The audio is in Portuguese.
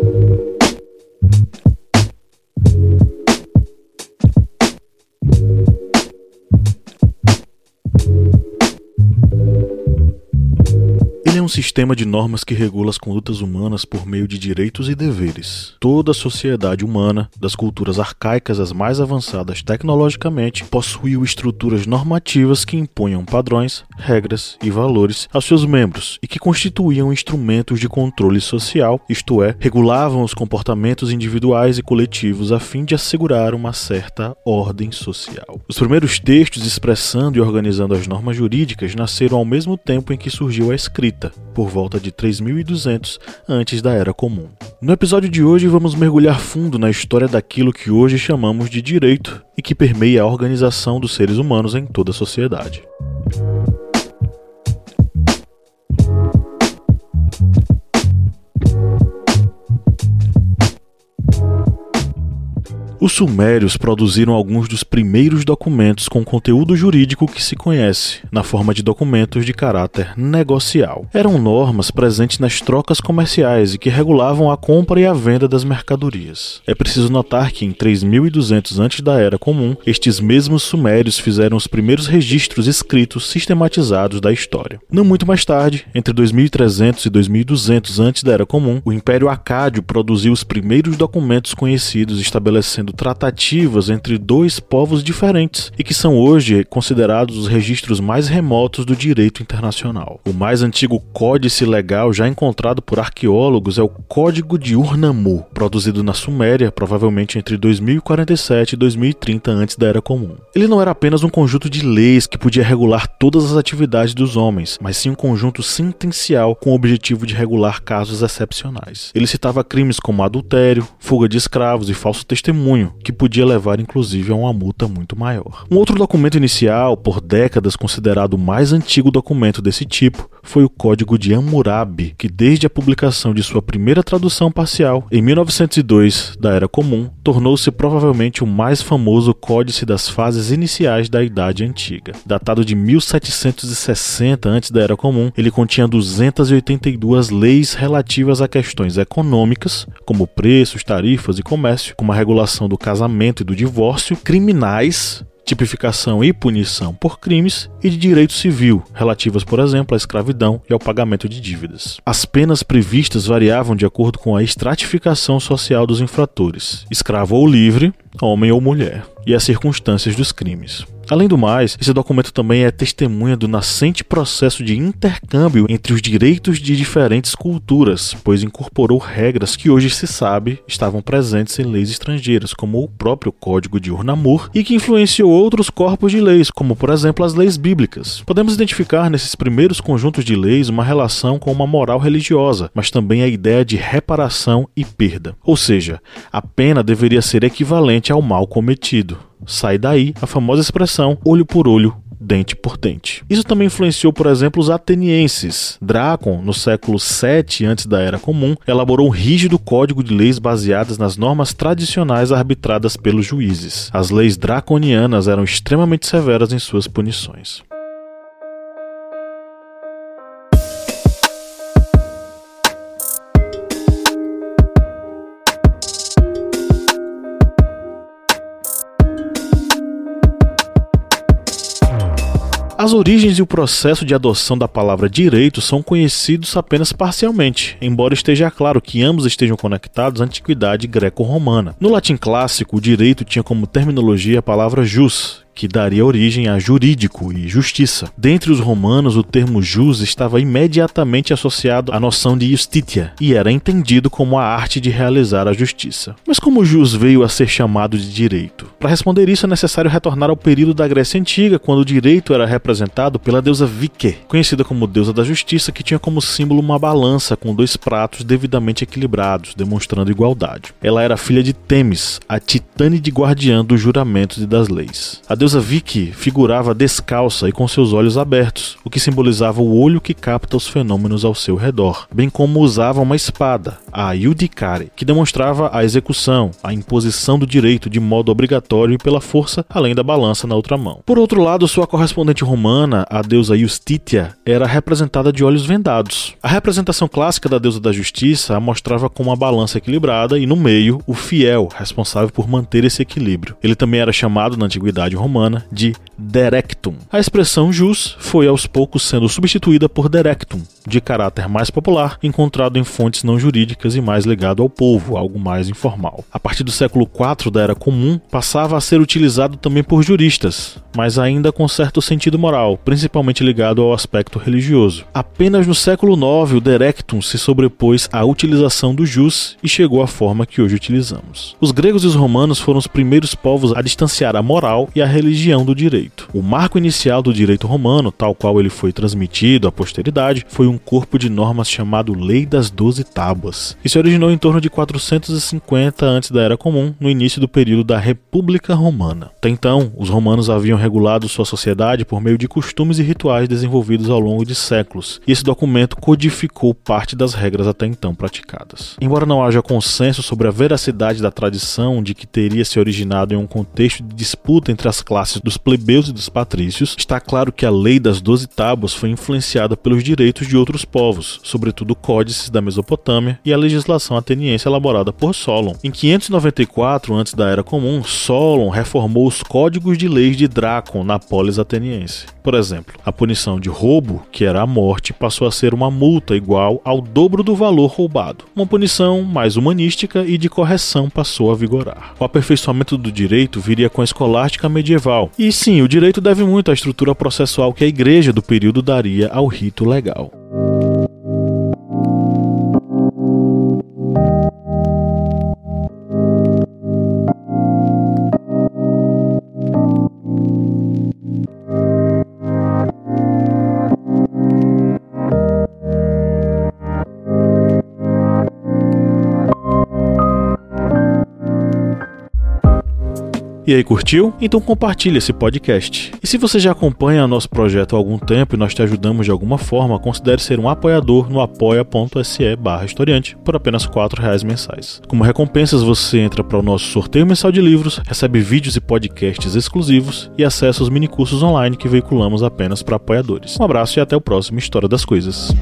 thank you um sistema de normas que regula as condutas humanas por meio de direitos e deveres. Toda a sociedade humana, das culturas arcaicas às mais avançadas tecnologicamente, possuiu estruturas normativas que impunham padrões, regras e valores aos seus membros e que constituíam instrumentos de controle social, isto é, regulavam os comportamentos individuais e coletivos a fim de assegurar uma certa ordem social. Os primeiros textos expressando e organizando as normas jurídicas nasceram ao mesmo tempo em que surgiu a escrita, por volta de 3200 antes da Era Comum. No episódio de hoje vamos mergulhar fundo na história daquilo que hoje chamamos de direito e que permeia a organização dos seres humanos em toda a sociedade. Os sumérios produziram alguns dos primeiros documentos com conteúdo jurídico que se conhece, na forma de documentos de caráter negocial. Eram normas presentes nas trocas comerciais e que regulavam a compra e a venda das mercadorias. É preciso notar que em 3200 antes da Era Comum, estes mesmos sumérios fizeram os primeiros registros escritos sistematizados da história. Não muito mais tarde, entre 2300 e 2200 antes da Era Comum, o Império Acádio produziu os primeiros documentos conhecidos estabelecendo tratativas entre dois povos diferentes e que são hoje considerados os registros mais remotos do direito internacional. O mais antigo códice legal já encontrado por arqueólogos é o Código de Urnamur, produzido na Suméria, provavelmente entre 2047 e 2030 antes da Era Comum. Ele não era apenas um conjunto de leis que podia regular todas as atividades dos homens, mas sim um conjunto sentencial com o objetivo de regular casos excepcionais. Ele citava crimes como adultério, fuga de escravos e falso testemunho que podia levar inclusive a uma multa muito maior. Um outro documento inicial, por décadas considerado o mais antigo documento desse tipo, foi o Código de Hammurabi, que desde a publicação de sua primeira tradução parcial, em 1902, da Era Comum, tornou-se provavelmente o mais famoso códice das fases iniciais da Idade Antiga. Datado de 1760 antes da Era Comum, ele continha 282 leis relativas a questões econômicas, como preços, tarifas e comércio, como a regulação do casamento e do divórcio, criminais, tipificação e punição por crimes e de direito civil, relativas, por exemplo, à escravidão e ao pagamento de dívidas. As penas previstas variavam de acordo com a estratificação social dos infratores, escravo ou livre, homem ou mulher, e as circunstâncias dos crimes. Além do mais, esse documento também é testemunha do nascente processo de intercâmbio entre os direitos de diferentes culturas, pois incorporou regras que hoje se sabe estavam presentes em leis estrangeiras, como o próprio Código de Urnamur, e que influenciou outros corpos de leis, como por exemplo as leis bíblicas. Podemos identificar nesses primeiros conjuntos de leis uma relação com uma moral religiosa, mas também a ideia de reparação e perda. Ou seja, a pena deveria ser equivalente ao mal cometido. Sai daí a famosa expressão olho por olho, dente por dente. Isso também influenciou, por exemplo, os atenienses. Drácon, no século 7 antes da Era Comum, elaborou um rígido código de leis baseadas nas normas tradicionais arbitradas pelos juízes. As leis draconianas eram extremamente severas em suas punições. As origens e o processo de adoção da palavra direito são conhecidos apenas parcialmente, embora esteja claro que ambos estejam conectados à antiguidade greco-romana. No latim clássico, o direito tinha como terminologia a palavra jus, que daria origem a jurídico e justiça. Dentre os romanos, o termo jus estava imediatamente associado à noção de justitia e era entendido como a arte de realizar a justiça. Mas como jus veio a ser chamado de direito? Para responder isso é necessário retornar ao período da Grécia Antiga, quando o direito era representado pela deusa Vike, conhecida como deusa da justiça, que tinha como símbolo uma balança com dois pratos devidamente equilibrados, demonstrando igualdade. Ela era filha de Temis, a titânide guardiã dos juramentos e das leis. A deusa deusa Vicky figurava descalça e com seus olhos abertos, o que simbolizava o olho que capta os fenômenos ao seu redor, bem como usava uma espada, a Judicare, que demonstrava a execução, a imposição do direito de modo obrigatório e pela força, além da balança na outra mão. Por outro lado, sua correspondente romana, a deusa Justitia, era representada de olhos vendados. A representação clássica da deusa da justiça a mostrava com uma balança equilibrada e no meio o fiel, responsável por manter esse equilíbrio. Ele também era chamado na antiguidade romana de Derectum. A expressão jus foi aos poucos sendo substituída por Derectum, de caráter mais popular, encontrado em fontes não jurídicas e mais ligado ao povo, algo mais informal. A partir do século IV da Era Comum, passava a ser utilizado também por juristas, mas ainda com certo sentido moral, principalmente ligado ao aspecto religioso. Apenas no século IX o Derectum se sobrepôs à utilização do jus e chegou à forma que hoje utilizamos. Os gregos e os romanos foram os primeiros povos a distanciar a moral e a religião do direito. O marco inicial do direito romano, tal qual ele foi transmitido à posteridade, foi um corpo de normas chamado Lei das Doze Tábuas, e se originou em torno de 450 antes da Era Comum, no início do período da República Romana. Até então, os romanos haviam regulado sua sociedade por meio de costumes e rituais desenvolvidos ao longo de séculos, e esse documento codificou parte das regras até então praticadas. Embora não haja consenso sobre a veracidade da tradição de que teria se originado em um contexto de disputa entre as classes dos plebeus e dos patrícios, está claro que a lei das Doze Tábuas foi influenciada pelos direitos de outros povos, sobretudo códices da Mesopotâmia e a legislação ateniense elaborada por Solon. Em 594 antes da Era Comum, Solon reformou os códigos de leis de Drácon na polis ateniense. Por exemplo, a punição de roubo, que era a morte, passou a ser uma multa igual ao dobro do valor roubado. Uma punição mais humanística e de correção passou a vigorar. O aperfeiçoamento do direito viria com a escolástica medieval. E sim, o direito deve muito à estrutura processual que a igreja do período daria ao rito legal. E aí, curtiu? Então compartilhe esse podcast. E se você já acompanha nosso projeto há algum tempo e nós te ajudamos de alguma forma, considere ser um apoiador no apoia.se barra historiante por apenas R$ reais mensais. Como recompensas, você entra para o nosso sorteio mensal de livros, recebe vídeos e podcasts exclusivos e acessa os minicursos online que veiculamos apenas para apoiadores. Um abraço e até o próximo História das Coisas.